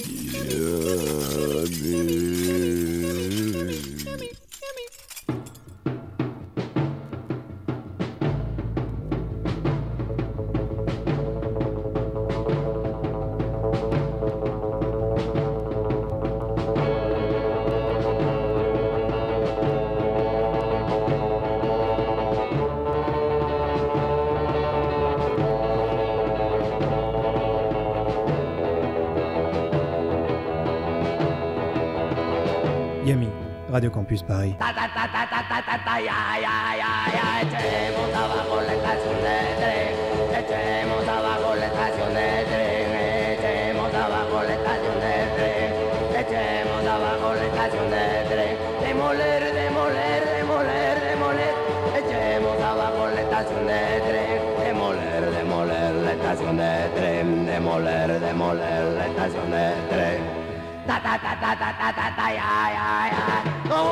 Yeah, Radio Campus Paris. Ta Bonsoir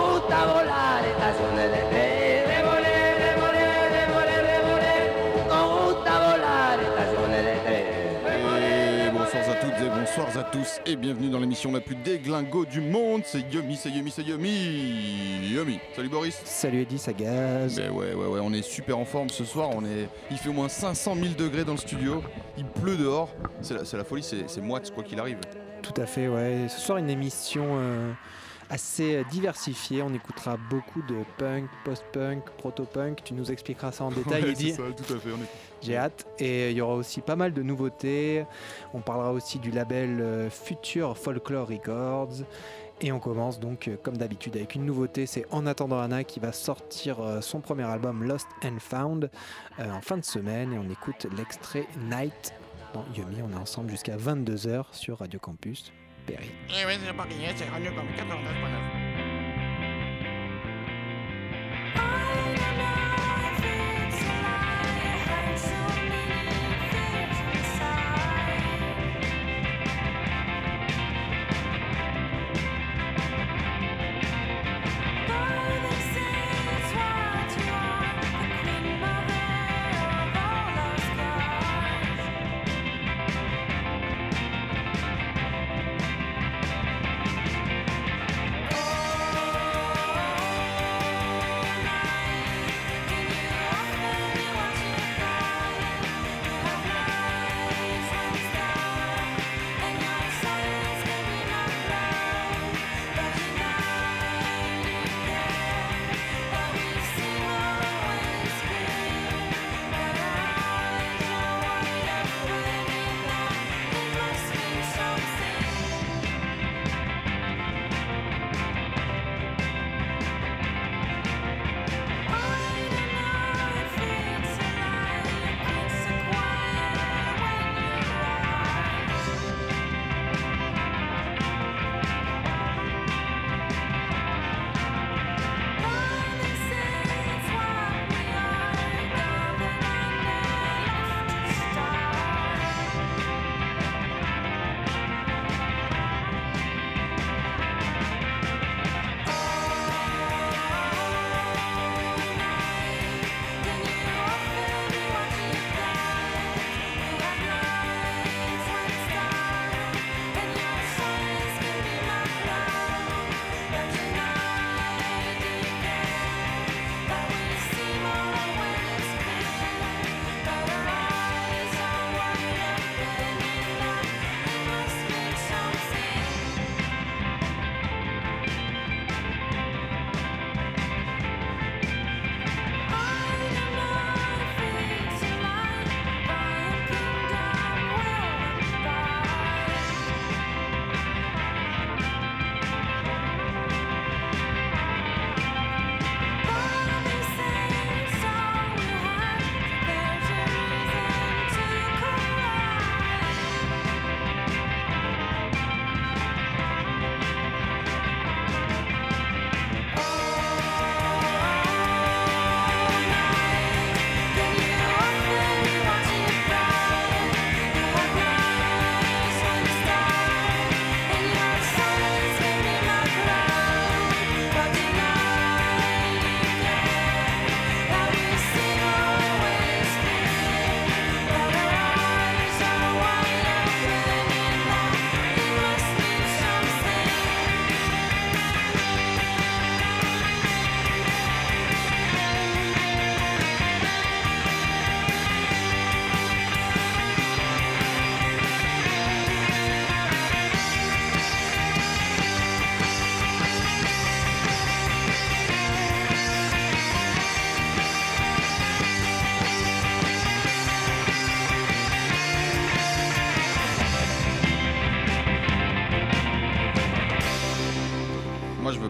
à toutes et bonsoir à tous et bienvenue dans l'émission la plus déglingo du monde, c'est Yumi, c'est Yumi, c'est Yumi, Yumi. Salut Boris. Salut Eddy, ça gaz. Ben ouais, ouais, ouais, on est super en forme ce soir, on est, il fait au moins 500 000 degrés dans le studio, il pleut dehors, c'est la, folie, c'est, c'est moite quoi qu'il arrive. Tout à fait, ouais. Ce soir une émission... Euh, assez euh, diversifiée. On écoutera beaucoup de punk, post-punk, proto-punk. Tu nous expliqueras ça en détail, Ouais, Eddie. ça, tout à fait. J'ai hâte. Et il y aura aussi pas mal de nouveautés. On parlera aussi du label euh, Future Folklore Records. Et on commence donc, euh, comme d'habitude, avec une nouveauté. C'est En attendant Anna qui va sortir euh, son premier album Lost and Found euh, en fin de semaine. Et on écoute l'extrait Night. Dans Yumi, on est ensemble jusqu'à 22h sur Radio Campus Paris. Eh oui, c'est pas gagné, c'est Radio comme 89.9.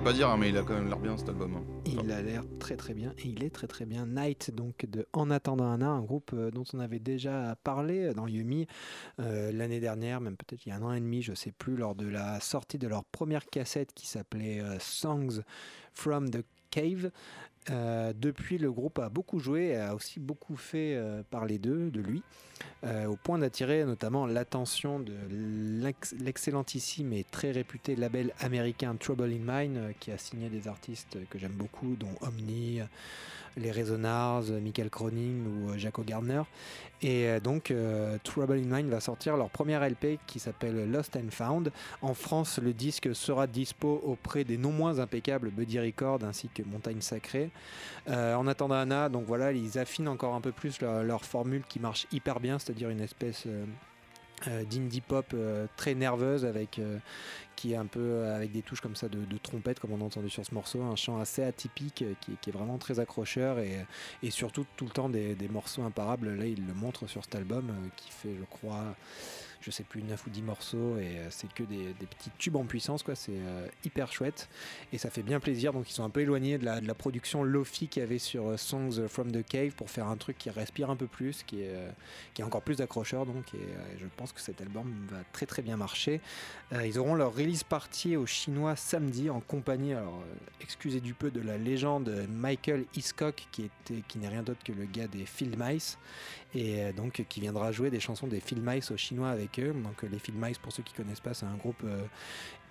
pas dire, hein, mais il a quand même l'air bien cet album. hein. Il a l'air très très bien et il est très très bien. Night, donc de En attendant Anna, un groupe euh, dont on avait déjà parlé dans Yumi euh, l'année dernière, même peut-être il y a un an et demi, je sais plus, lors de la sortie de leur première cassette qui s'appelait euh, Songs from the Cave. Euh, depuis, le groupe a beaucoup joué et a aussi beaucoup fait euh, parler d'eux, de lui, euh, au point d'attirer notamment l'attention de l'ex- l'excellentissime et très réputé label américain Trouble in Mind, qui a signé des artistes que j'aime beaucoup, dont Omni, les Resonars, Michael Cronin ou euh, Jaco Gardner. Et euh, donc, euh, Trouble in Mind va sortir leur première LP qui s'appelle Lost and Found. En France, le disque sera dispo auprès des non moins impeccables Buddy Records ainsi que Montagne Sacrée. Euh, en attendant Anna, donc voilà, ils affinent encore un peu plus leur, formule qui marche hyper bien, c'est-à-dire une espèce euh, euh, d'indie pop euh, très nerveuse avec euh, qui est un peu euh, avec des touches comme ça de, trompette comme on a entendu sur ce morceau, un chant assez atypique euh, qui, est vraiment très accrocheur et, surtout tout le temps des, morceaux imparables. Là, il le montre sur cet album euh, qui fait, je crois, je sais plus 9 ou 10 morceaux et euh, c'est que des, petits tubes en puissance quoi. C'est euh, hyper chouette et ça fait bien plaisir. Donc ils sont un peu éloignés de la, production lofi qu'il y avait sur euh, Songs from the Cave pour faire un truc qui respire un peu plus, qui est, encore plus accrocheur donc et je pense que cet album va très très bien marcher. Ils auront leur release party au chinois samedi en compagnie, alors excusez du peu, de la légende Michael Hiscock qui, qui n'est rien d'autre que le gars des Field Mice et euh, donc qui viendra jouer des chansons des Field Mice au chinois avec eux. Donc euh, les Field Mice, pour ceux qui connaissent pas, c'est un groupe euh,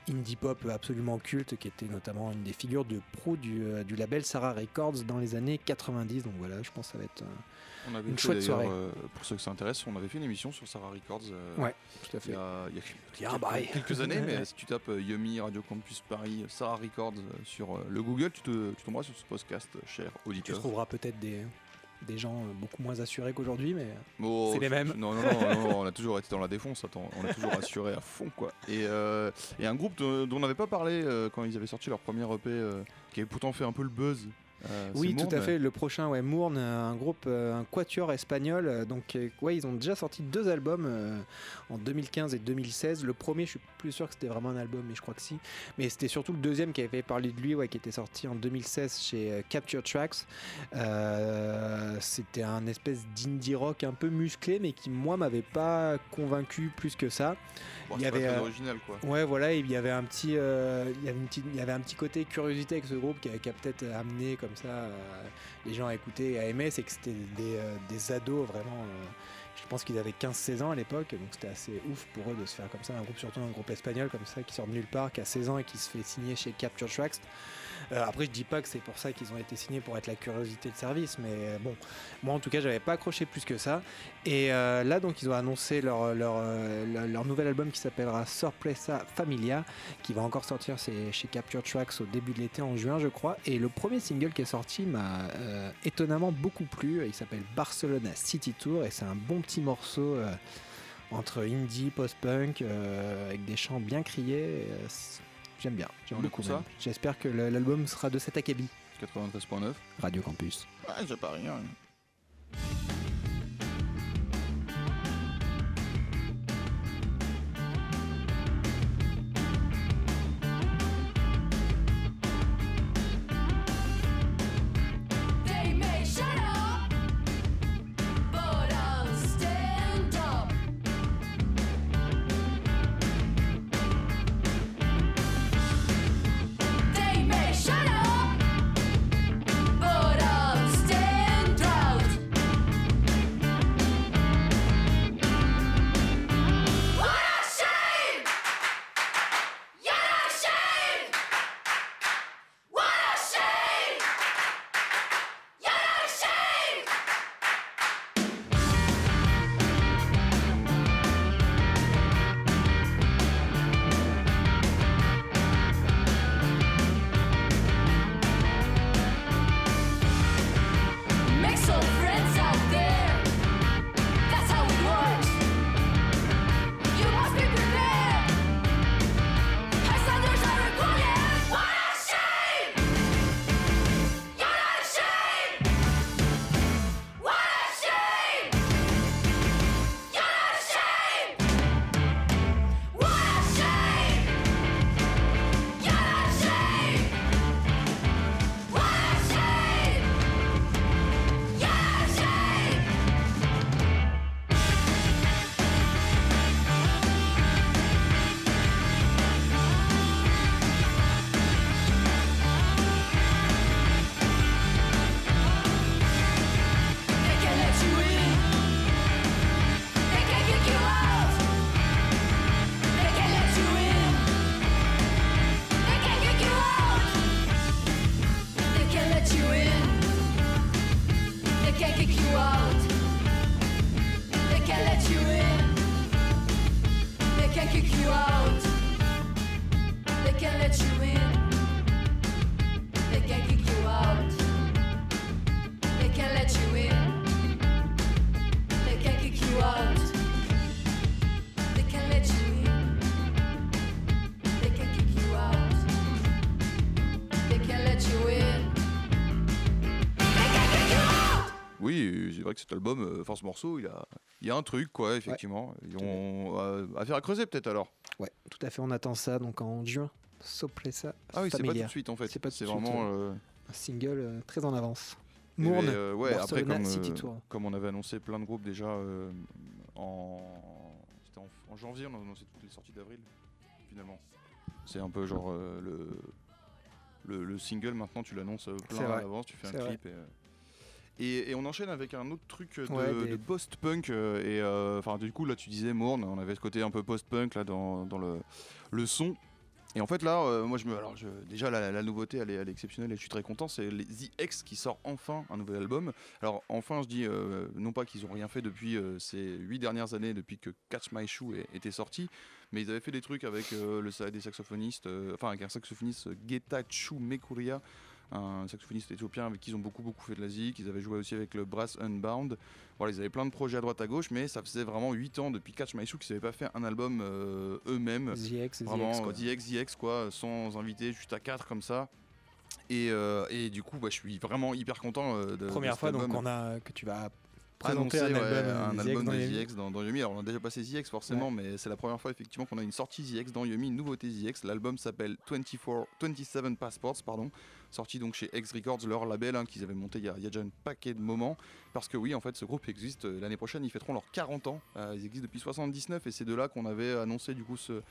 indie pop absolument culte qui était notamment une des figures de pro du, du label Sarah Records dans les années 90. Donc voilà, je pense que ça va être On avait Une fait, chouette soirée. euh, pour ceux que ça intéresse, on avait fait une émission sur Sarah Records. euh, Ouais, tout à Il fait. y a, il y a Il y a quelques- quelques années, mais si tu tapes euh, Yumi, Radio Campus Paris, Sarah Records sur le Google, tu, te, tu tomberas sur ce podcast, cher Tu auditeur. trouveras peut-être des, des gens euh, beaucoup moins assurés qu'aujourd'hui, mais Oh, C'est les mêmes. Non, non, non, on a toujours été dans la défonce, attends, on est toujours assuré à fond, quoi. Et, euh, et un groupe dont dont on n'avait pas parlé euh, quand ils avaient sorti leur premier EP, euh, qui avait pourtant fait un peu le buzz. Euh, Oui, tout à fait. Le prochain, ouais, Mourne, euh, un groupe, euh, un quatuor espagnol. Donc, ouais, ils ont déjà sorti deux albums euh, en 2015 et 2016. Le premier, je suis plus sûr que c'était vraiment un album, mais je crois que si. Mais c'était surtout le deuxième qui avait parlé de lui, ouais, qui était sorti en 2016 chez euh, Capture Tracks. Euh, c'était un espèce d'indie rock un peu musclé, mais qui moi m'avait pas convaincu plus que ça. Bon, il y avait, très euh, original, quoi. Ouais, voilà, il y avait un petit, euh, il y avait une petite, il y avait un petit côté curiosité avec ce groupe qui a, qui a peut-être amené comme ça euh, les gens à écouter et à aimer, c'est que c'était des, euh, des ados vraiment. euh, je pense qu'ils avaient 15-16 ans à l'époque, donc c'était assez ouf pour eux de se faire comme ça, un groupe surtout un groupe espagnol comme ça qui sort de nulle part, qui a 16 ans et qui se fait signer chez Capture Tracks. Euh, après, je dis pas que c'est pour ça qu'ils ont été signés pour être la curiosité de service, mais bon, moi en tout cas, j'avais pas accroché plus que ça. Et euh, là, donc, ils ont annoncé euh, leur, nouvel album qui s'appellera Sorpresa Familia, qui va encore sortir chez Capture Tracks au début de l'été, en juin, je crois. Et le premier single qui est sorti m'a étonnamment beaucoup plu. Il s'appelle Barcelona City Tour et c'est un bon petit morceau. entre indie, post-punk, avec des chants bien criés, j'aime bien, j'aime beaucoup ça. J'espère que l'album sera de cet acabit. 93.9. Radio Campus. Ouais, j'ai pas rien. Cet album, euh, enfin ce morceau, il a, il y a un truc quoi, effectivement. Ils ont euh, affaire à creuser peut-être alors. Ouais, tout à fait. On attend ça donc en juin. Sopressa Ah oui, c'est pas tout de suite en fait. C'est pas suite, vraiment. euh, Un single euh, très en avance. et Mourne, euh, ouais, après comme, City Tour. comme on avait annoncé plein de groupes déjà en, c'était en, en janvier, on a annoncé toutes les sorties d'avril finalement. C'est un peu genre le, le le single maintenant tu l'annonces C'est plein à vrai. l'avance, tu fais un C'est vrai. clip et, et, et on enchaîne avec un autre truc de, Ouais, des- de post-punk euh, et euh, enfin du coup là tu disais Mourne, on avait ce côté un peu post-punk là dans, dans le, le son. Et en fait là, euh, moi je me, alors je, déjà la, la nouveauté elle est, elle est exceptionnelle et je suis très content, c'est les The X qui sort enfin un nouvel album. Alors enfin je dis non pas qu'ils ont rien fait depuis ces huit dernières années, depuis que Catch My Shoe était sorti, mais ils avaient fait des trucs avec le des saxophonistes, enfin avec un saxophoniste Getachew Mekuria, un saxophoniste éthiopien avec qui ils ont beaucoup beaucoup fait de la zik. Ils avaient joué aussi avec le Brass Unbound. Voilà, ils avaient plein de projets à droite à gauche, mais ça faisait vraiment 8 ans depuis Catch My Shoe qu'ils n'avaient pas fait un album euh, eux-mêmes. ZX, Vraiment, ZX. DX, quoi, sans invité, juste à 4 comme ça. Et, euh, et du coup, bah, je suis vraiment hyper content euh, de. Première fois donc on a que tu vas présenter un ouais, album, un album dans de ZX dans, dans Yumi. Alors on a déjà passé ZX forcément, mais c'est la première fois effectivement qu'on a une sortie ZX dans Yumi, une nouveauté ZX. L'album s'appelle 24, 27 Passports, pardon, sorti donc chez X Records, leur label hein, qu'ils avaient monté il y, a, il y a déjà un paquet de moments. Parce que oui, en fait, ce groupe existe euh, l'année prochaine, ils fêteront leurs 40 ans. Euh, ils existent depuis 79 et c'est de là qu'on avait annoncé du coup ce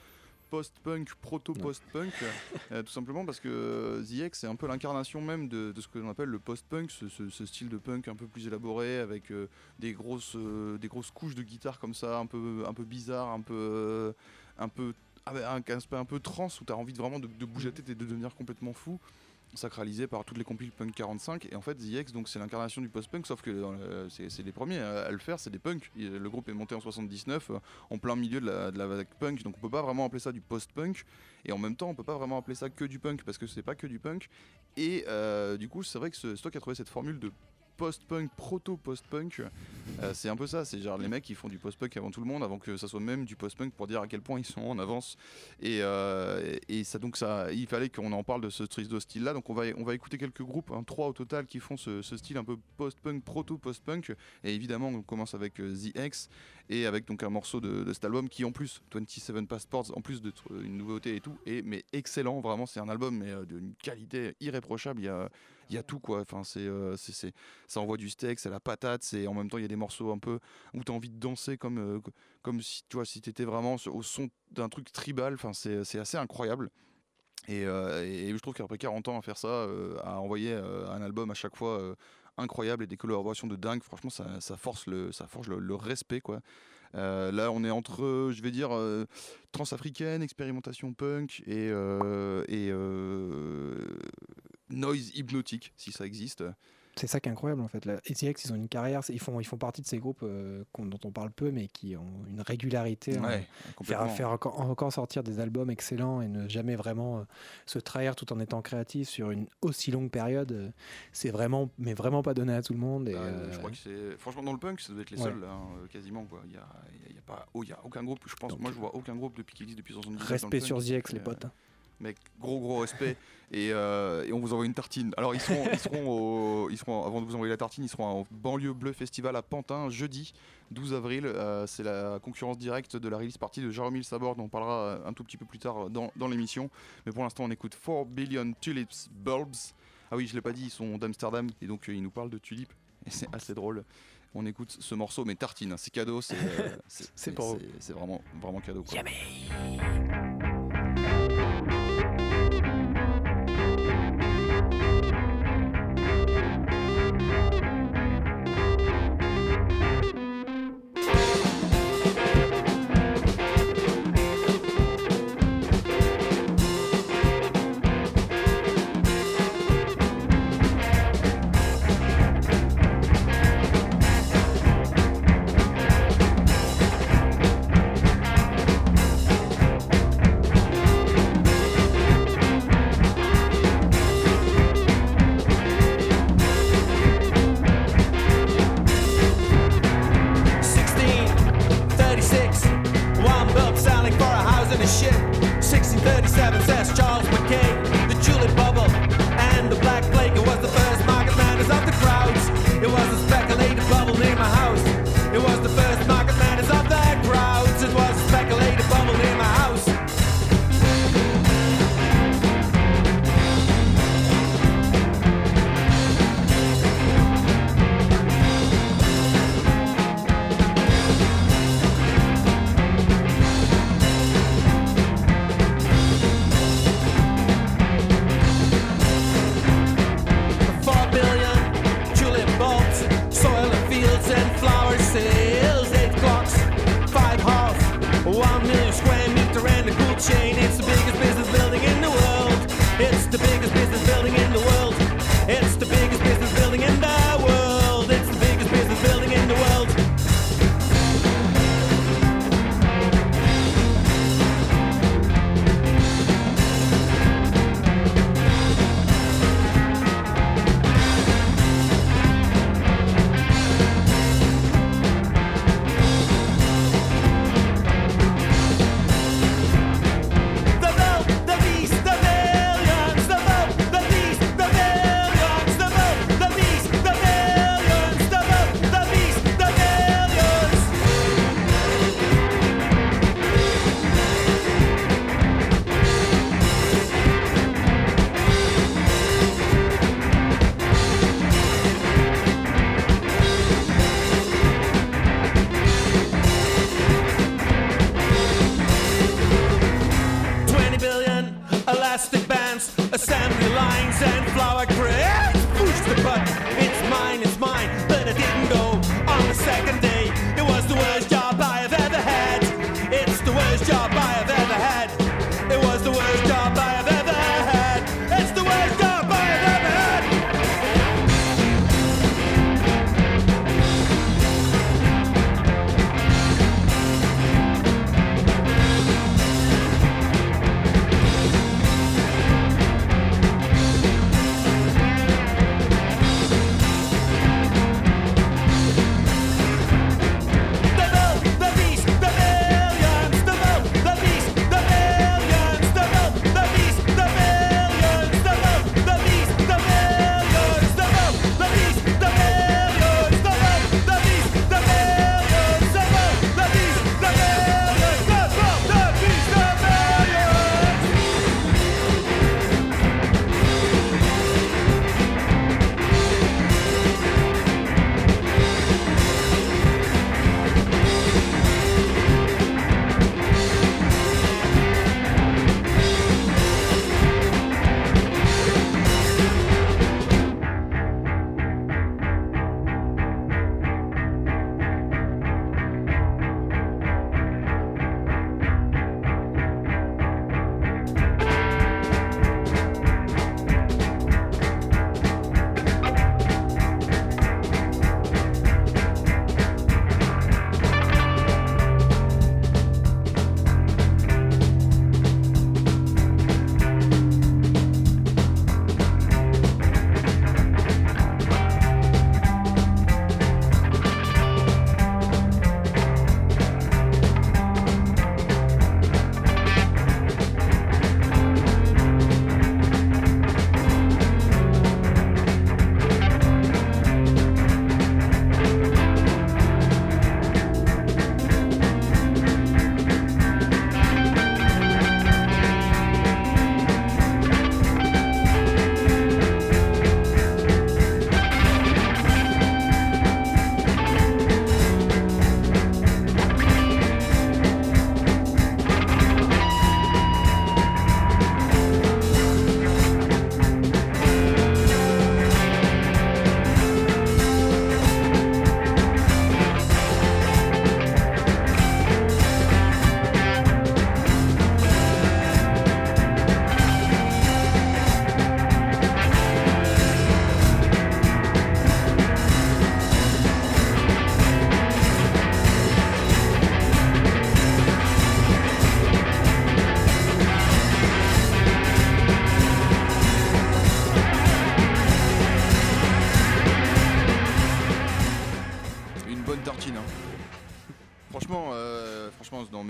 post-punk, proto-post-punk, euh, tout simplement parce que euh, The X c'est un peu l'incarnation même de, de ce que l'on appelle le post-punk, ce, ce- ce style de punk un peu plus élaboré avec euh, des grosses, euh, des grosses couches de guitare comme ça, un peu, un peu bizarre, un peu, un peu, ah ben, un aspect un peu trans où tu as envie de vraiment de, de bouger la tête et de devenir complètement fou sacralisé par toutes les compiles punk 45 et en fait The X donc c'est l'incarnation du post-punk sauf que le- c'est les premiers à, le faire c'est des punks. Le groupe est monté en 79 euh, en plein milieu de la, de la vague punk. Donc on peut pas vraiment appeler ça du post-punk. Et en même temps on peut pas vraiment appeler ça que du punk parce que c'est pas que du punk. Et euh, du coup c'est vrai que ce- qui as trouvé cette formule de post-punk, proto-post-punk, euh, c'est un peu ça, c'est genre les mecs qui font du post-punk avant tout le monde, avant que ça soit même du post-punk pour dire à quel point ils sont en avance. Et, euh, ça, donc ça, il fallait qu'on en parle de ce triste de style-là. Donc on va, on va écouter quelques groupes, hein, trois au total, qui font ce, style un peu post-punk, proto-post-punk. Et évidemment, on commence avec euh, The X et avec donc un morceau de, cet album qui en plus 27 Passports en plus d'être une nouveauté et tout est mais excellent vraiment c'est un album mais euh, d'une qualité irréprochable il y a tout quoi. Enfin euh, c'est- c'est- ça envoie du steak c'est la patate c'est en même temps il y a des morceaux un peu où tu as envie de danser comme euh, comme si tu vois si étais vraiment au son d'un truc tribal. Enfin c'est assez incroyable. Et, euh, et je trouve qu'après 40 ans à faire ça, à envoyer un album à chaque fois incroyable et des collaborations de dingue, franchement, ça, force le, ça force le, respect, quoi. Là, on est entre, je vais dire, transafricaine, expérimentation punk et, et noise hypnotique, si ça existe. C'est ça qui est incroyable en fait. EasyX, ils ont une carrière, ils font, ils font partie de ces groupes euh, dont on parle peu, mais qui ont une régularité. hein. Ouais, complètement. Faire, faire encore, encore sortir des albums excellents et ne jamais vraiment euh, se trahir tout en étant créatif sur une aussi longue période, euh, c'est vraiment, mais vraiment pas donné à tout le monde. Et, Bah, Je crois que c'est. Franchement, dans le punk, ça doit être les Ouais. seuls, hein, quasiment. Quoi. Il n'y a, y a- il y a pas... oh, il y a aucun groupe, je pense. Donc, moi, je vois aucun groupe depuis qu'il existe depuis 79. dans le respect punk sur ZX, les potes. Mec, gros gros respect et, euh, et on vous envoie une tartine. Alors ils seront, ils seront, au- ils seront avant de vous envoyer la tartine, ils seront au banlieue bleu festival à Pantin jeudi 12 avril. Euh, c'est la concurrence directe de la release party de Jérôme Sabor dont on parlera euh, un tout petit peu plus tard dans, dans l'émission. Mais pour l'instant on écoute 4 Billion Tulips Bulbs. Ah oui je l'ai pas dit, ils sont d'Amsterdam et donc euh, ils nous parlent de tulipes et c'est assez drôle. On écoute ce morceau mais tartine, hein, c'est cadeau, c'est C'est vraiment vraiment cadeau. quoi.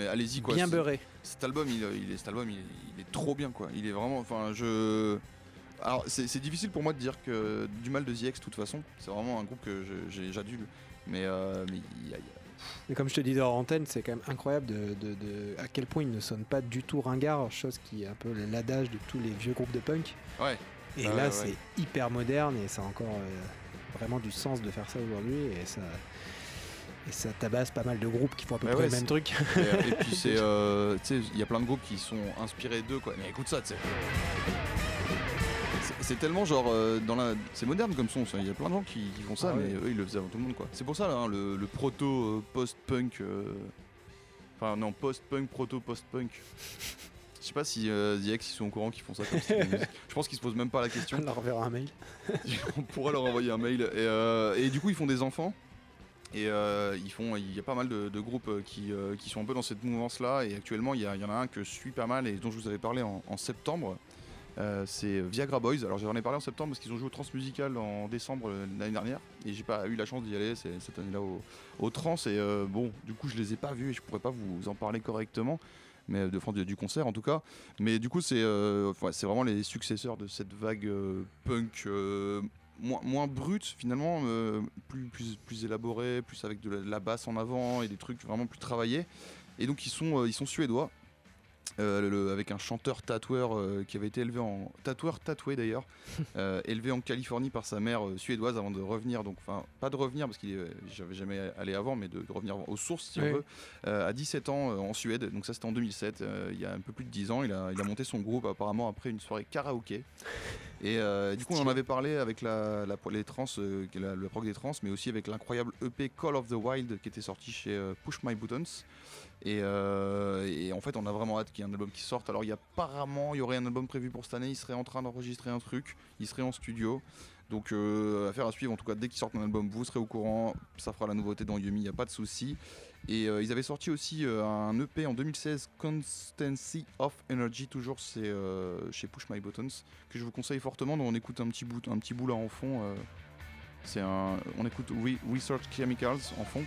Mais allez-y quoi. Bien beurré. Cet album, il, il est, cet album, il, est- il est trop bien quoi. Il est vraiment, enfin, je. Alors, c'est difficile pour moi de dire que du mal de The X, de toute façon, c'est vraiment un groupe que j'adule. Mais, euh, mais il y a- il y a- Mais comme je te disais hors antenne, c'est quand même incroyable de, de- de- à quel point il ne sonne pas du tout ringard, chose qui est un peu l'adage de tous les vieux groupes de punk. Ouais. Et là, ouais, c'est hyper moderne et ça a encore euh, vraiment du sens de faire ça aujourd'hui. Et ça, et ça tabasse pas mal de groupes qui font à peu Ouais, près ouais, le même truc. Et, et puis c'est, euh, tu sais, il y a plein de groupes qui sont inspirés d'eux quoi. Mais écoute ça, tu sais. C'est- tellement genre euh, dans la, c'est moderne comme son. ça. Il y a plein de gens qui, qui font ça, Ah mais ouais. eux ils le faisaient avant tout le monde quoi. C'est pour ça là, hein, le, le proto euh, post-punk. euh, Enfin, non, post-punk, proto-post-punk. Je sais pas si euh, The X ils sont au courant qu'ils font ça comme style de musique. Je pense qu'ils se posent même pas la question. On leur enverra un mail. on pourra leur envoyer un mail. Et, euh, et du coup, ils font des enfants. Et euh, il y a pas mal de, groupes euh, qui, euh, qui sont un peu dans cette mouvance-là. Et actuellement, il y, en a un que je suis pas mal et dont je vous avais parlé en, septembre. C'est Viagra Boys. Alors j'en ai parlé en septembre parce qu'ils ont joué au Transmusical en décembre l'année dernière. Et j'ai pas eu la chance d'y aller cette année-là au, Trans. Et bon, du coup, je les ai pas vus et je pourrais pas vous en parler correctement. Mais de France du concert en tout cas. Mais du coup, c'est ouais, vraiment les successeurs de cette vague punk moins, moins brute finalement, euh, plus, plus, plus élaborée, plus avec de la, de la basse en avant et des trucs vraiment plus travaillés. Et donc ils sont, euh, ils sont suédois. euh, le- avec un chanteur tatoueur euh, qui avait été élevé en tatoueur tatoué d'ailleurs euh, élevé en Californie par sa mère suédoise avant de revenir donc enfin pas de revenir parce qu'il j'avais jamais allé avant mais de, de revenir aux sources si Oui. on veut à 17 ans en Suède donc ça c'était en 2007 euh, il y a un peu plus de 10 ans il a, il a monté son groupe apparemment après une soirée karaoké et euh, du coup on en avait parlé avec la, la- les trans euh, la, le prog des trans mais aussi avec l'incroyable EP Call of the Wild qui était sorti chez euh, Push My Buttons et, et en fait, on a vraiment hâte qu'il y ait un album qui sorte. Alors, il y a apparemment, il y aurait un album prévu pour cette année. Il serait en train d'enregistrer un truc. Il serait en studio. Donc, affaire à suivre. En tout cas, dès qu'ils sortent un album, vous serez au courant. Ça fera la nouveauté dans Yumi. Il n'y a pas de souci. Et euh, ils avaient sorti aussi euh, un EP en 2016, Constancy of Energy, toujours c'est euh, chez Push My Buttons, que je vous conseille fortement. Donc, on écoute un petit bout, un petit bout là en fond. c'est un, on écoute Re- Research Chemicals en fond.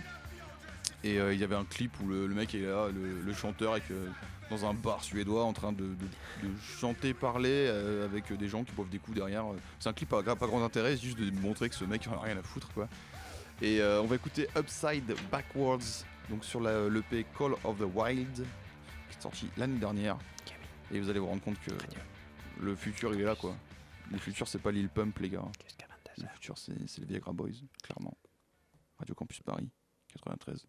Et il y avait un clip où le, mec est là, le, chanteur, que- dans un bar suédois en train de, chanter, parler avec des gens qui boivent des coups derrière. C'est un clip à pas grand intérêt, c'est juste de montrer que ce mec en a rien à foutre quoi. Et on va écouter Upside Backwards, donc sur euh, l'EP Call of the Wild, qui est sorti l'année dernière. Et vous allez vous rendre compte que le futur, il est là, quoi. Le futur, c'est pas l'île Pump, les gars. Le futur, c'est les Viagra Boys, clairement. Radio Campus Paris, 93.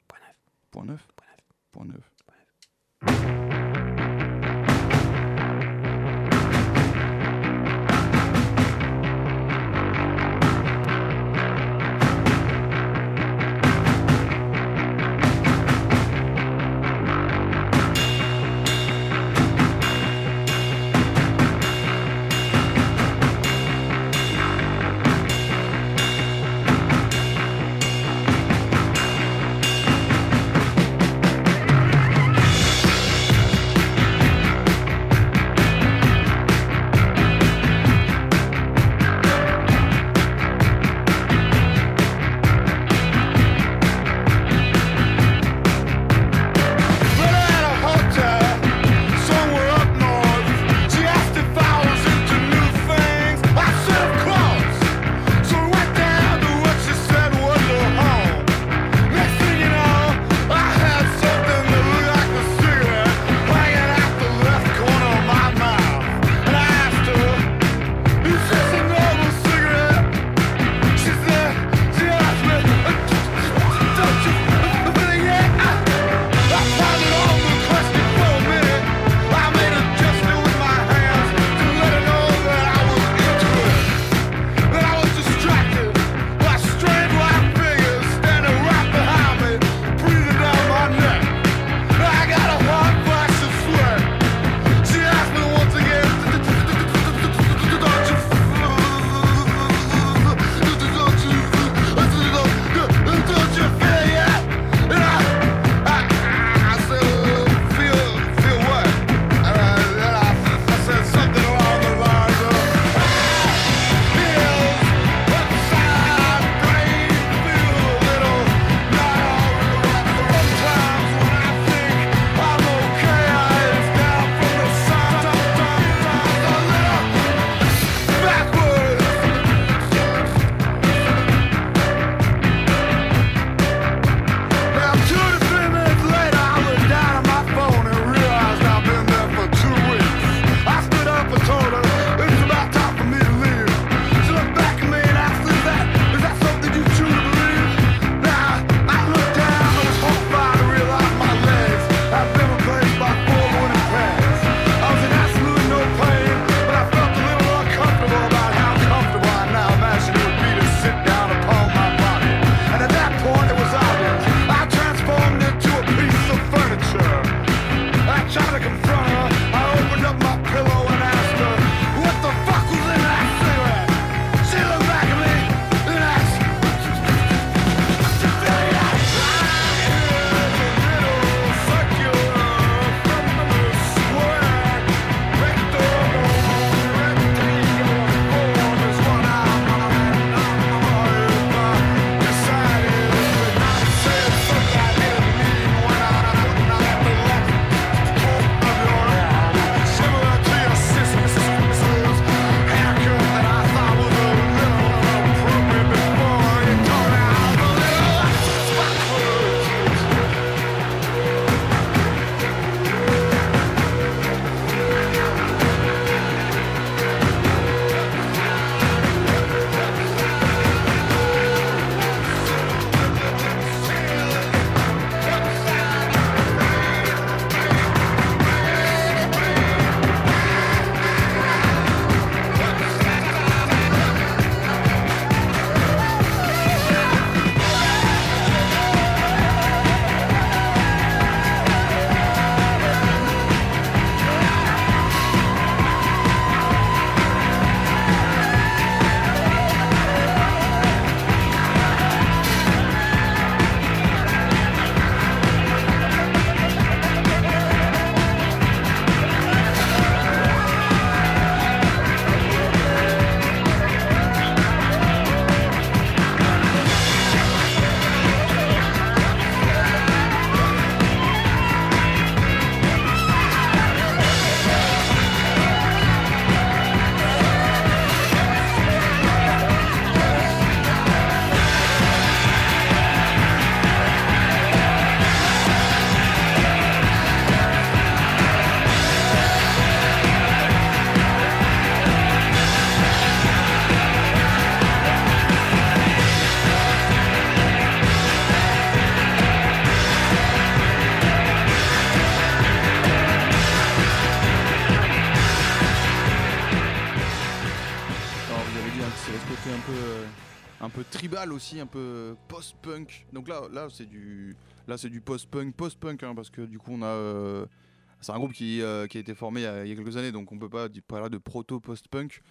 aussi un peu post-punk. Donc là, là c'est du, là c'est du post-punk, post-punk, hein, parce que du coup on a, euh, c'est un groupe qui, euh, qui, a été formé il y a, quelques années, donc on peut pas parler de proto post-punk.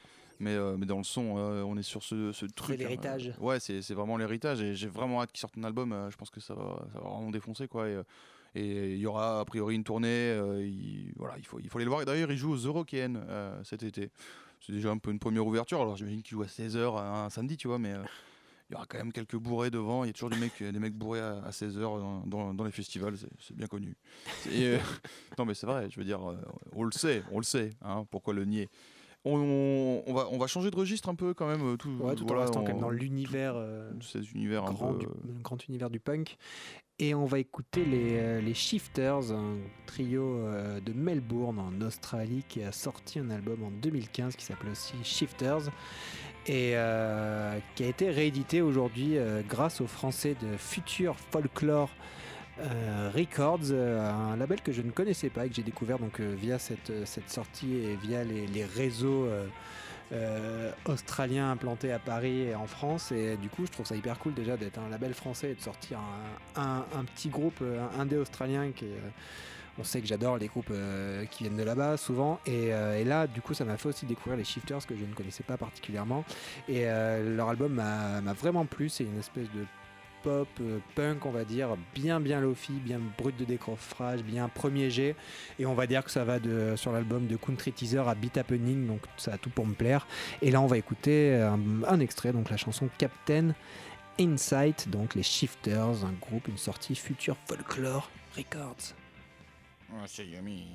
Mais, euh, mais, dans le son, on est sur ce, ce truc. C'est l'héritage. Ouais, c'est vraiment l'héritage. Et j'ai vraiment hâte qu'ils sortent un album. je pense que ça va, vraiment défoncer. quoi. Et, il y aura a priori une tournée. Il, voilà, il faut, il faut aller le voir. et D'ailleurs, il joue aux Eurokéen cet été. C'est déjà un peu une première ouverture. Alors j'imagine qu'il joue à 16h un samedi, tu vois, mais, il y aura quand même quelques bourrés devant. Il y a toujours des mecs, des mecs bourrés à, 16h dans, dans- dans les festivals, c'est- bien connu. Et, euh, non, mais c'est vrai, je veux dire, euh, on le sait, on le sait. hein, pourquoi le nier on, on va, on va changer de registre un peu quand même. euh, Tout, Ouais, tout en restant quand on- même dans l'univers euh, cet univers un grand, peu. du- le grand univers du punk. Et on va écouter les, les Shifters, un trio de Melbourne en Australie qui a sorti un album en 2015 qui s'appelle aussi Shifters et euh, qui a été réédité aujourd'hui euh, grâce aux Français de Future Folklore euh, Records, un label que je ne connaissais pas et que j'ai découvert donc via cette, sortie et via les, réseaux euh, australiens implantés à Paris et en France. Et du coup, je trouve ça hyper cool déjà d'être un label français et de sortir un, un- petit groupe indé australien qui est. on sait que j'adore les groupes euh, qui viennent de là-bas souvent. Et, euh, et là, du coup, ça m'a fait aussi découvrir les Shifters que je ne connaissais pas particulièrement. Et euh, leur album m'a vraiment plu. C'est une espèce de pop, punk, on va dire, bien bien lofi, bien brut de décoffrage, bien premier jet. Et on va dire que ça va de, sur l'album de Country Teaser à Beat Happening, donc ça a tout pour me plaire. Et là, on va écouter un, un extrait, donc la chanson Captain Insight, donc les Shifters, un groupe, une sortie future Folklore Records. Oh, c'est yummy.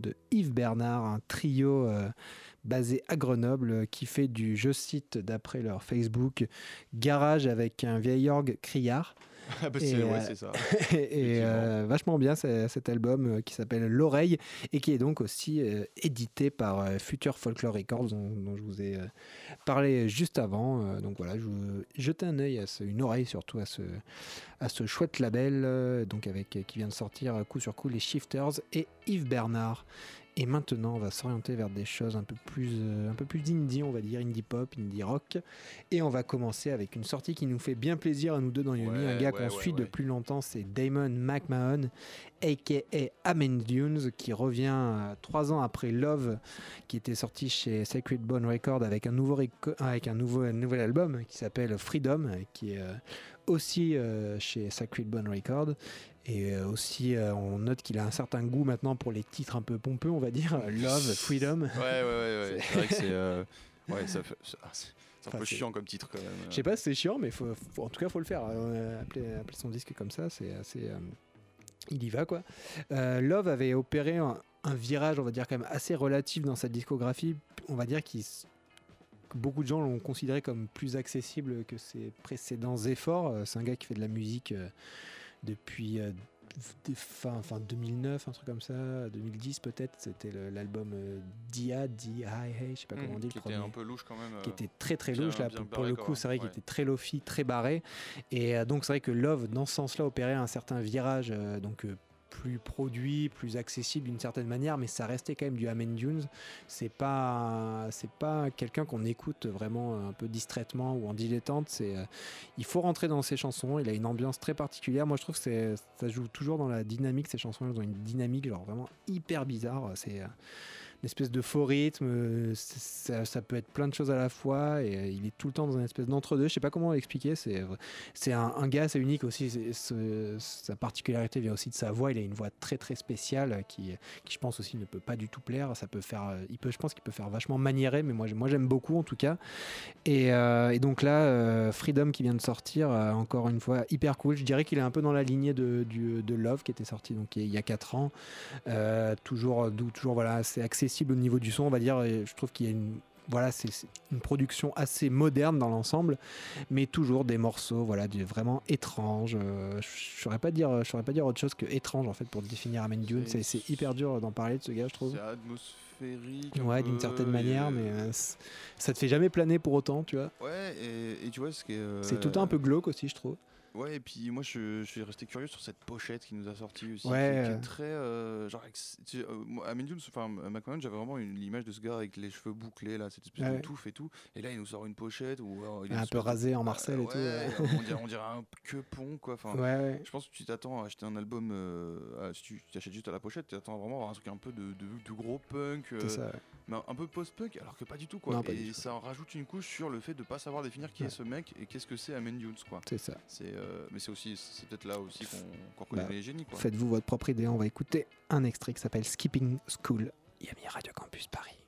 De Yves Bernard, un trio euh, basé à Grenoble euh, qui fait du, je cite d'après leur Facebook, garage avec un vieil orgue criard. Ah bah, Et, c'est ouais, euh, c'est ça. et euh, vachement bien cet album qui s'appelle L'oreille et qui est donc aussi euh, édité par euh, Future Folklore Records dont, dont je vous ai parlé juste avant. Donc voilà, je vous jetez un œil, à ce- une oreille surtout à ce, à ce chouette label donc avec, qui vient de sortir coup sur coup les Shifters et Yves Bernard. Et maintenant, on va s'orienter vers des choses un peu plus, euh, un peu plus indie, on va dire indie pop, indie rock. Et on va commencer avec une sortie qui nous fait bien plaisir à nous deux dans Yumi, Ouais, un gars ouais, qu'on ouais, suit depuis longtemps, c'est Damon McMahon, aka Amen Dunes, qui revient euh, trois ans après Love, qui était sorti chez Sacred Bone Records avec un nouveau, avec un nouveau, un nouvel album qui s'appelle Freedom, qui est euh, aussi chez Sacred Bone Records. Et euh, aussi, euh, on note qu'il a un certain goût maintenant pour les titres un peu pompeux, on va dire. Love, Freedom. Ouais, ouais, ouais. ouais. C'est vrai que c'est. euh, Ouais, ça fait- c'est ah, c'est- un Enfin, peu chiant comme titre quand même. Je sais pas si c'est chiant, mais faut, faut- en tout cas, faut le faire. Euh, appeler, appeler son disque comme ça, c'est assez. euh, il y va, quoi. Euh, Love avait opéré un, un virage, on va dire, quand même assez relatif dans sa discographie. On va dire qu'il beaucoup de gens l'ont considéré comme plus accessible que ses précédents efforts. C'est un gars qui fait de la musique depuis euh, fin, fin 2009, un truc comme ça, 2010 peut-être. C'était l'album euh, Dia, D.I.A., je sais pas comment on dit qui le était premier un peu louche quand même. qui euh, était très très louche là pour, le coup c'est vrai qu'il était très lofi très barré et euh, donc c'est vrai que Love dans ce sens là opérait un certain virage donc plus produit plus accessible d'une certaine manière mais ça restait quand même du Amen Dunes. C'est pas pas quelqu'un qu'on écoute vraiment un peu distraitement ou en dilettante. C'est euh, il faut rentrer dans ses chansons. Il a une ambiance très particulière. Moi je trouve que ça joue toujours dans la dynamique ces chansons. Elles ont une dynamique vraiment hyper bizarre. C'est euh, espèce de faux rythme, c'est- ça, peut être plein de choses à la fois et euh, il est tout le temps dans une espèce d'entre-deux. Je sais pas comment l'expliquer. C'est c'est un, gars, c'est unique aussi. c'est- c'est- sa particularité vient aussi de sa voix. Il a une voix très très spéciale qui, qui je pense aussi ne peut pas du tout plaire. Ça peut faire, euh, il peut, je pense qu'il peut faire vachement maniérer, mais moi moi j'aime beaucoup en tout cas. Et, euh, donc là, Freedom qui vient de sortir, encore une fois hyper cool. Je dirais qu'il est un peu dans la lignée de, Love qui était sorti donc il y a 4 ans. Toujours, toujours voilà, assez accessible au niveau du son, on va dire. Et je trouve qu'il y a une voilà, c'est une production assez moderne dans l'ensemble, mais toujours des morceaux, voilà, du- vraiment étranges. Euh, je saurais pas dire, je saurais pas dire autre chose que étrange en fait pour définir Amen Dune. C'est hyper dur d'en parler de ce gars, je trouve. C'est atmosphérique. Ouais, d'une certaine manière, mais euh, c- ça te fait jamais planer pour autant, tu vois. Ouais, et, et tu vois ce qui est. euh, C'est tout le temps un peu glauque aussi, je trouve. Ouais, et puis moi je, je suis resté curieux sur cette pochette qui nous a sorti aussi. Ouais, qui, qui euh. est très. euh, genre, ex- tu sais, euh, à enfin, à McMahon, j'avais vraiment une l'image de ce gars avec les cheveux bouclés, là, cette espèce Ouais. de touffe et tout. Et là, il nous sort une pochette où. alors, il est Un peu rasé en Marcel et Ouais, tout. on, dirait, on dirait un quepon, quoi. Enfin, Ouais, ouais. Je pense que tu t'attends à acheter un album, euh, à- si tu t'achètes juste à la pochette, tu t'attends vraiment à avoir un truc un peu de, de, de gros punk, euh, C'est ça. Mais un, peu post-punk, alors que pas du tout quoi. Non, et tout. ça en rajoute une couche sur le fait de pas savoir définir qui Ouais. est ce mec et qu'est-ce que c'est Amen Dunes quoi. C'est ça. C'est, euh, mais c'est aussi, c'est peut-être là aussi qu'on Bah, les génies quoi. Faites-vous votre propre idée. On va écouter un extrait qui s'appelle Skipping School. Yami Radio Campus Paris.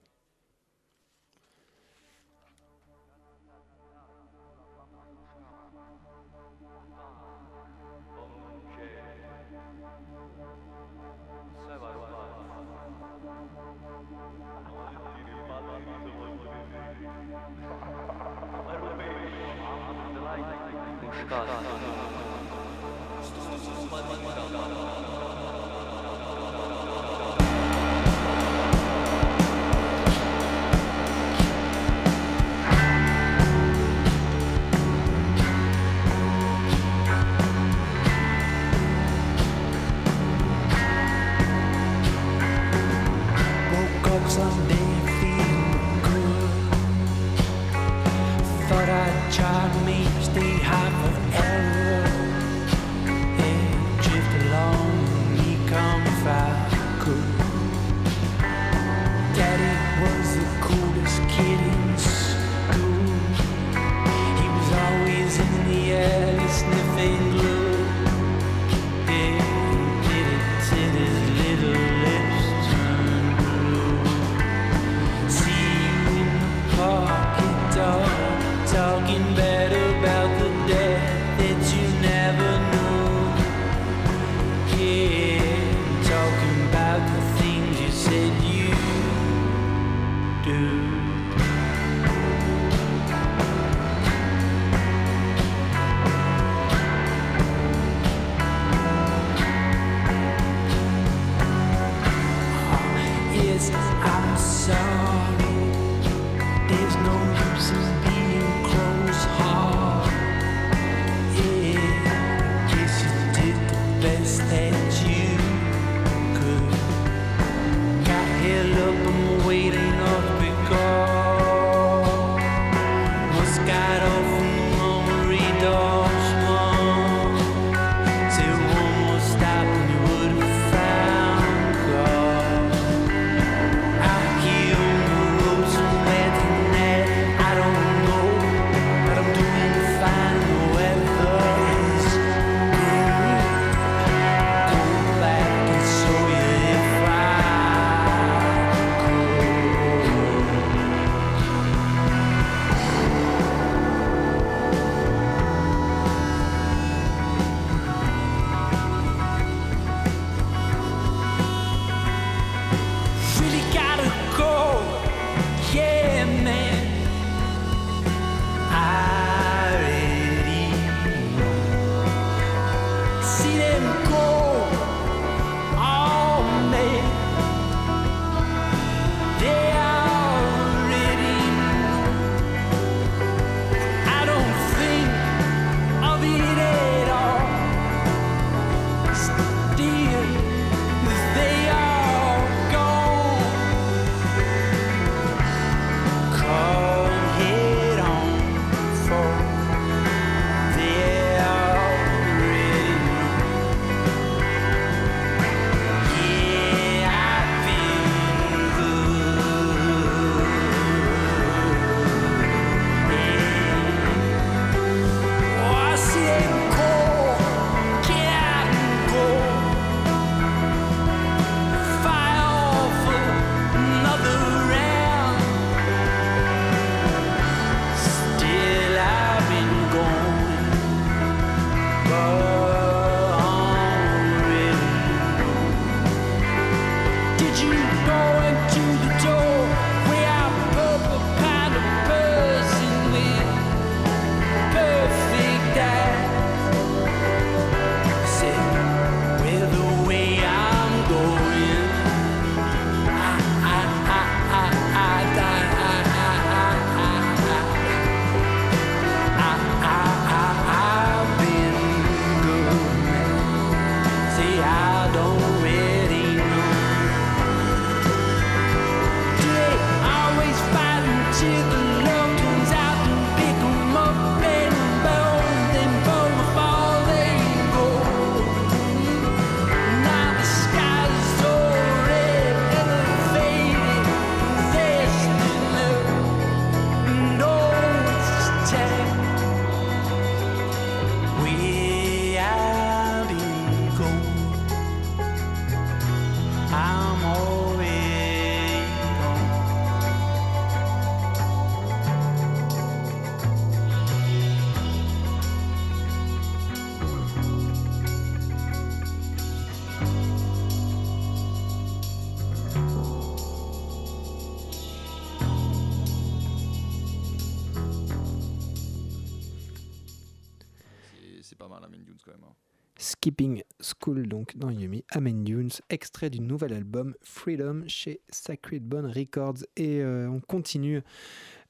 School, donc dans Yumi, Amen Dunes, extrait du nouvel album Freedom chez Sacred Bone Records. Et euh, on continue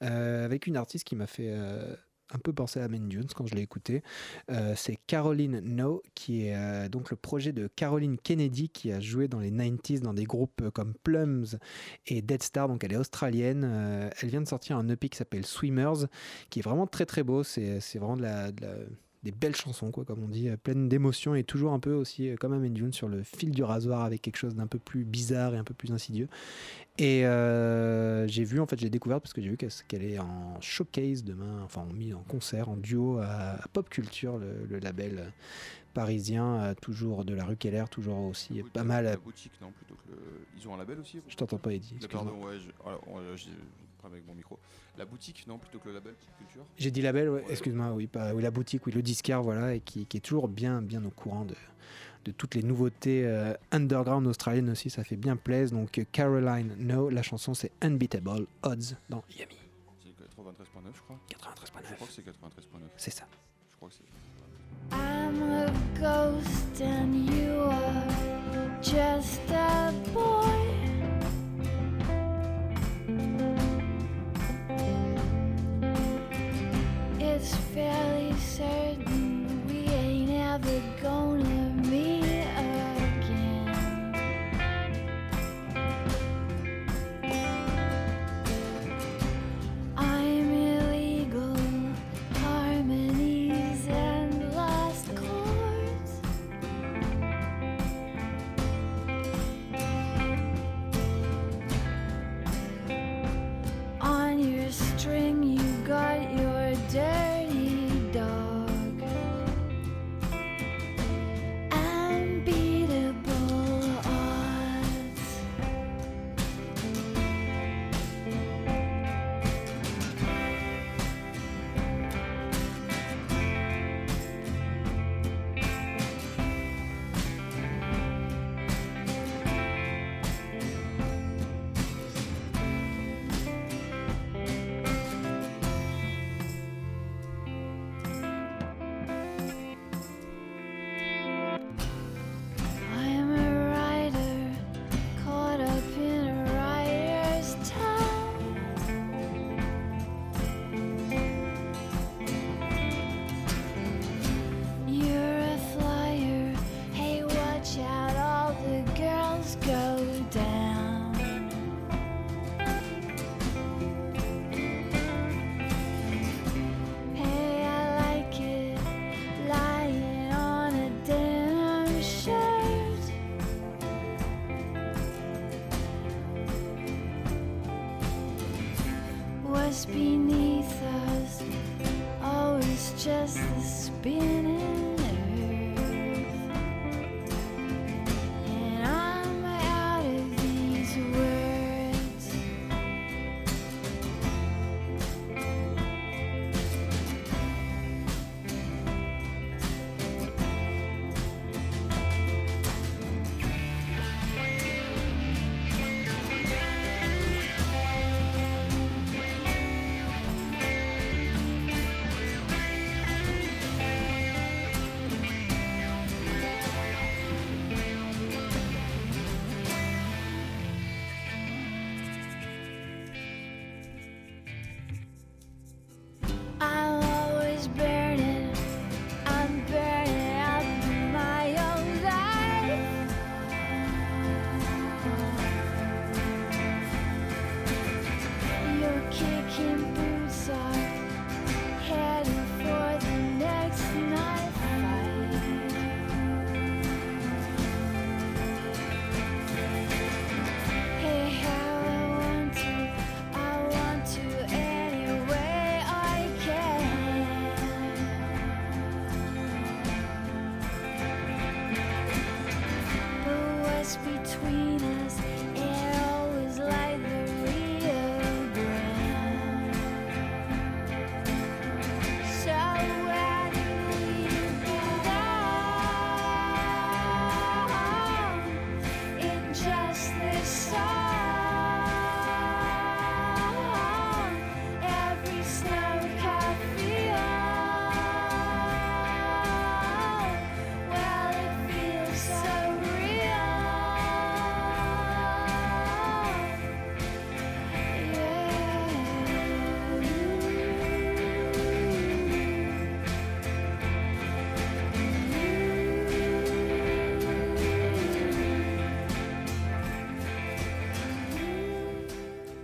euh, avec une artiste qui m'a fait euh, un peu penser à Amen Dunes quand je l'ai écouté. C'est Caroline No, qui est donc le projet de Caroline Kennedy, qui a joué dans les 90s dans des groupes comme Plums et Dead Star. Donc elle est australienne. Elle vient de sortir un EP qui s'appelle Swimmers, qui est vraiment très très beau. C'est vraiment de la des belles chansons, quoi, comme on dit, euh, pleines d'émotions et toujours un peu aussi, euh, comme Amen Dune, sur le fil du rasoir avec quelque chose d'un peu plus bizarre et un peu plus insidieux. Et euh, j'ai vu, en fait, j'ai découvert parce que j'ai vu qu'elle est en showcase demain, enfin, en mis en concert, en duo à, Pop Culture, le, label parisien, euh, toujours de la rue Keller, toujours aussi pas mal. La euh, boutique, non, plutôt que le. Ils ont un label aussi Je t'entends pas, excuse-moi. Pardon, ouais, je- alors, j'ai un problème avec mon micro. La boutique, non, plutôt que le label Culture J'ai dit label, ouais, Ouais. excuse-moi, oui, pas, oui, la boutique, oui, le disquaire, voilà, et qui, qui est toujours bien, bien au courant de, de toutes les nouveautés euh, underground australiennes aussi, ça fait bien plaisir. Donc Caroline No, la chanson c'est Unbeatable Odds dans Yummy. C'est 93.9, je crois. 93.9. Je crois que c'est 93.9. C'est ça. Je crois que c'est. It's fairly certain we ain't ever gonna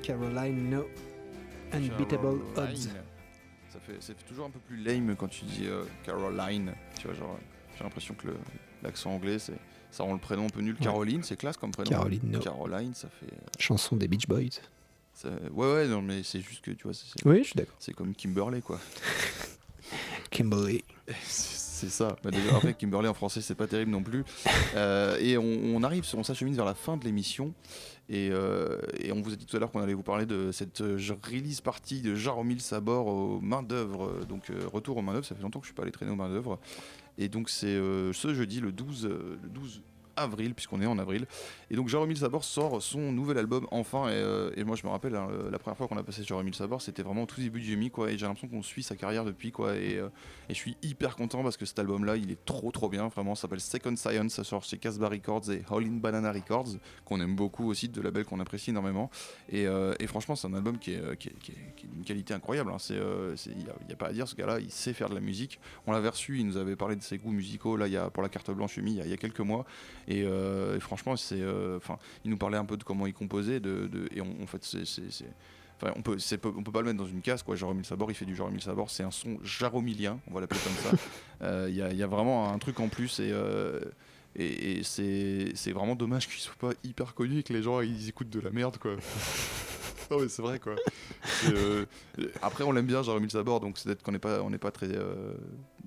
Caroline No. Unbeatable Caroline. Odds. Ça fait, ça fait toujours un peu plus lame quand tu dis euh, Caroline. Tu vois, genre, j'ai l'impression que l'accent anglais, c'est, ça rend le prénom un peu nul. Ouais. Caroline, c'est classe comme prénom. Caroline No. Caroline, ça fait. euh, Chanson des Beach Boys. ça- ouais, ouais, non, mais c'est juste que tu vois, c'est, c'est- Oui, je suis d'accord. c'est comme Kimberley, quoi. Kimberly. C'est ça. Bah, déjà, après, Kimberley en français, c'est pas terrible non plus. Euh, et on, arrive, on s'achemine vers la fin de l'émission. Et, euh, et on vous a dit tout à l'heure qu'on allait vous parler de cette euh, release party de Jaromil Sabor aux mains d'œuvre. Donc, retour aux mains d'œuvre. Ça fait longtemps que je suis pas allé traîner aux mains d'œuvre. Et donc, c'est ce jeudi, le 12, euh, le 12 avril, puisqu'on est en avril. Et donc, Jaromil Sabor sort son nouvel album enfin. Et, euh, moi, je me rappelle, hein, la première fois qu'on a passé Jaromil Sabor, c'était vraiment tout début du Yumi, quoi. Et j'ai l'impression qu'on suit sa carrière depuis, quoi. Et, euh, je suis hyper content parce que cet album-là, il est trop trop bien. Vraiment, ça s'appelle Second Science. Ça sort chez Casbah Records et All in Banana Records, qu'on aime beaucoup aussi, de labels qu'on apprécie énormément. Et, euh, franchement, c'est un album qui est, qui d'une qualité incroyable. hein. Il n'y a, pas à dire, ce gars-là, il sait faire de la musique. On l'avait reçu, il nous avait parlé de ses goûts musicaux là, pour la carte blanche Yumi, il y a quelques mois. Et, euh, et franchement, c'est, euh, enfin, il nous parlait un peu de comment il composait. De, de- et on- en fait, c'est. Enfin, on peut, c'est, on peut pas le mettre dans une case, quoi. Jaromil Sabor, il fait du Jaromil Sabor, c'est un son jaromilien, on va l'appeler comme ça. Euh, Il y, a, il y a vraiment un truc en plus et, euh, et, et c'est, vraiment dommage qu'il soit pas hyper connu et que les gens ils écoutent de la merde, quoi. non, mais c'est vrai, quoi. Euh, après, on l'aime bien, Jaromil Sabor, donc c'est peut-être qu'on n'est pas, on n'est pas très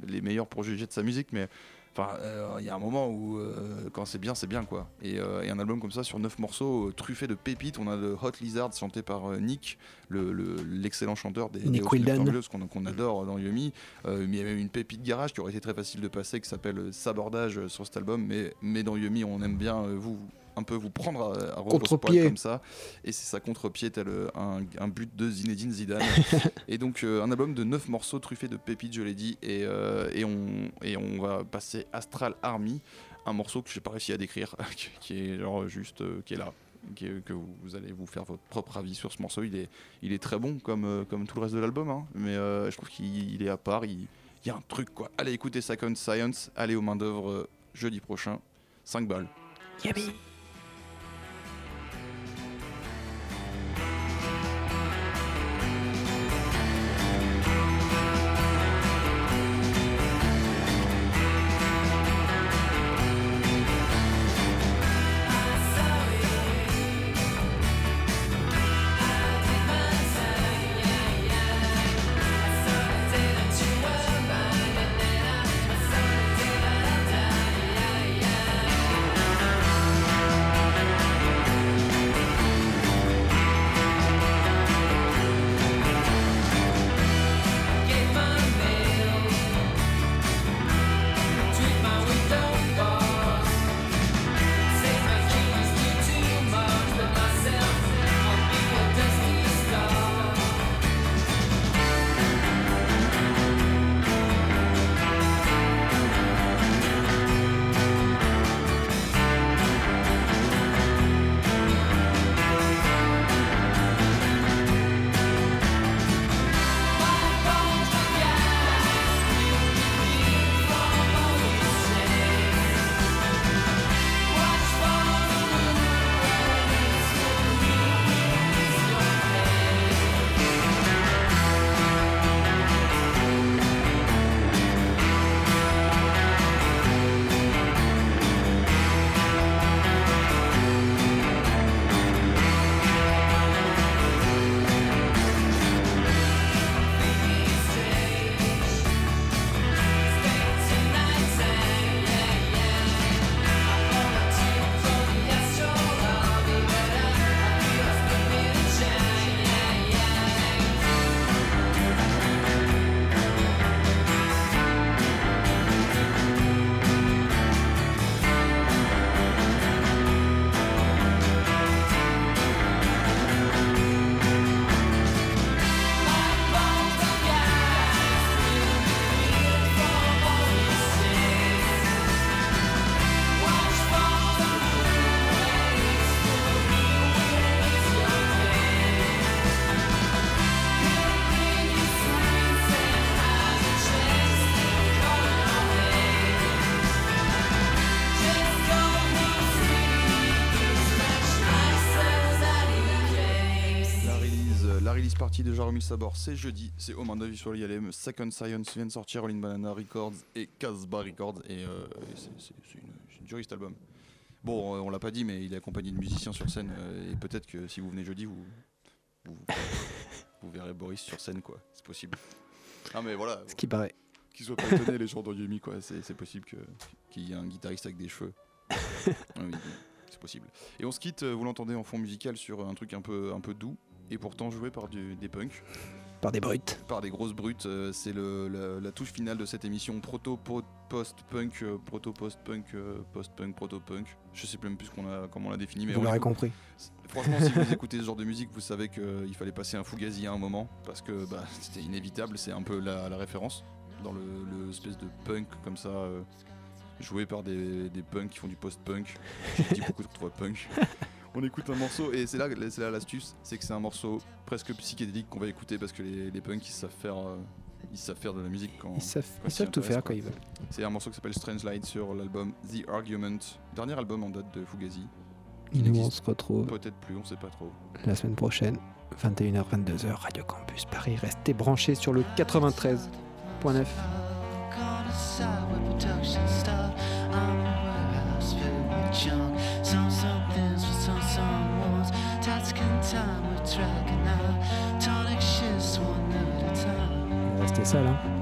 les meilleurs pour juger de sa musique, mais Enfin, euh, il y a un moment où euh, quand c'est bien, c'est bien quoi. Et, euh, et un album comme ça sur 9 morceaux truffé de pépites, on a le Hot Lizard chanté par Nick, le- le- l'excellent chanteur des, Nick des qu'on adore dans Yumi. Mais il y a même une pépite garage qui aurait été très facile de passer qui s'appelle Sabordage sur cet album. Mais, mais dans Yumi, on aime bien vous un peu vous prendre à, à Contre-pied. comme ça. Et c'est ça contre-pied tel euh, un, un but de Zinedine Zidane. Et donc euh, un album de 9 morceaux truffés de pépites je l'ai dit. Et, euh, et, on, et on va passer Astral Army un morceau que j'ai pas réussi à décrire qui- est genre juste euh, qui est là que vous, vous allez vous faire votre propre avis sur ce morceau. Il est, il est très bon comme, euh, comme tout le reste de l'album hein. mais euh, je trouve qu'il il est à part. Il, il y a un truc quoi. Allez écoutez Second Science. Allez aux mains d'œuvre euh, jeudi prochain. 5 balles. Yeah, party de Jaromil Sabor, c'est jeudi, c'est Oman Davis sur l'ILM, Second Science vient de sortir, Rolling Banana Records et Casbah Records, et, euh, et c'est- une, une cet album. Bon, euh, on l'a pas dit, mais il est accompagné de musiciens sur scène, euh, et peut-être que si vous venez jeudi, vous, vous, vous verrez Boris sur scène, quoi, c'est possible. Ah mais voilà, Ce qui paraît. qu'ils soient pas étonnés les gens d'Oyumi, quoi, c'est possible qu'il y ait un guitariste avec des cheveux. Ah oui, c'est possible. Et on se quitte, vous l'entendez en fond musical sur un truc un peu, un peu doux, et pourtant joué par du- des punks, Par des brutes. par des grosses brutes. euh, c'est le- la, la touche finale de cette émission proto po- post-punk, euh, proto post-punk, euh, post-punk, proto-punk. Je sais même plus qu'on a, comment on l'a défini, mais Vous l'aurez compris. Franchement, si vous écoutez ce genre de musique, vous savez qu'il fallait passer un Fugazi à un moment parce que bah, c'était inévitable. C'est un peu la, la référence dans le, le espèce de punk comme ça, euh, joué par des, des punks qui font du post-punk. J'ai dit beaucoup de punk. On écoute un morceau et c'est là, c'est là l'astuce, c'est que c'est un morceau presque psychédélique qu'on va écouter parce que les, les punks ils savent faire, euh, ils savent faire de la musique quand. Ils savent, quand ils savent tout faire quoi. quand ils veulent. C'est un morceau qui s'appelle Strange Light sur l'album The Argument, dernier album en date de Fugazi. qui Nous, on se retrouve Peut-être plus, on sait pas trop. la semaine prochaine, 21h, 22h, Radio Campus Paris. Restez branchés sur le 93.9. time. Restez ça là.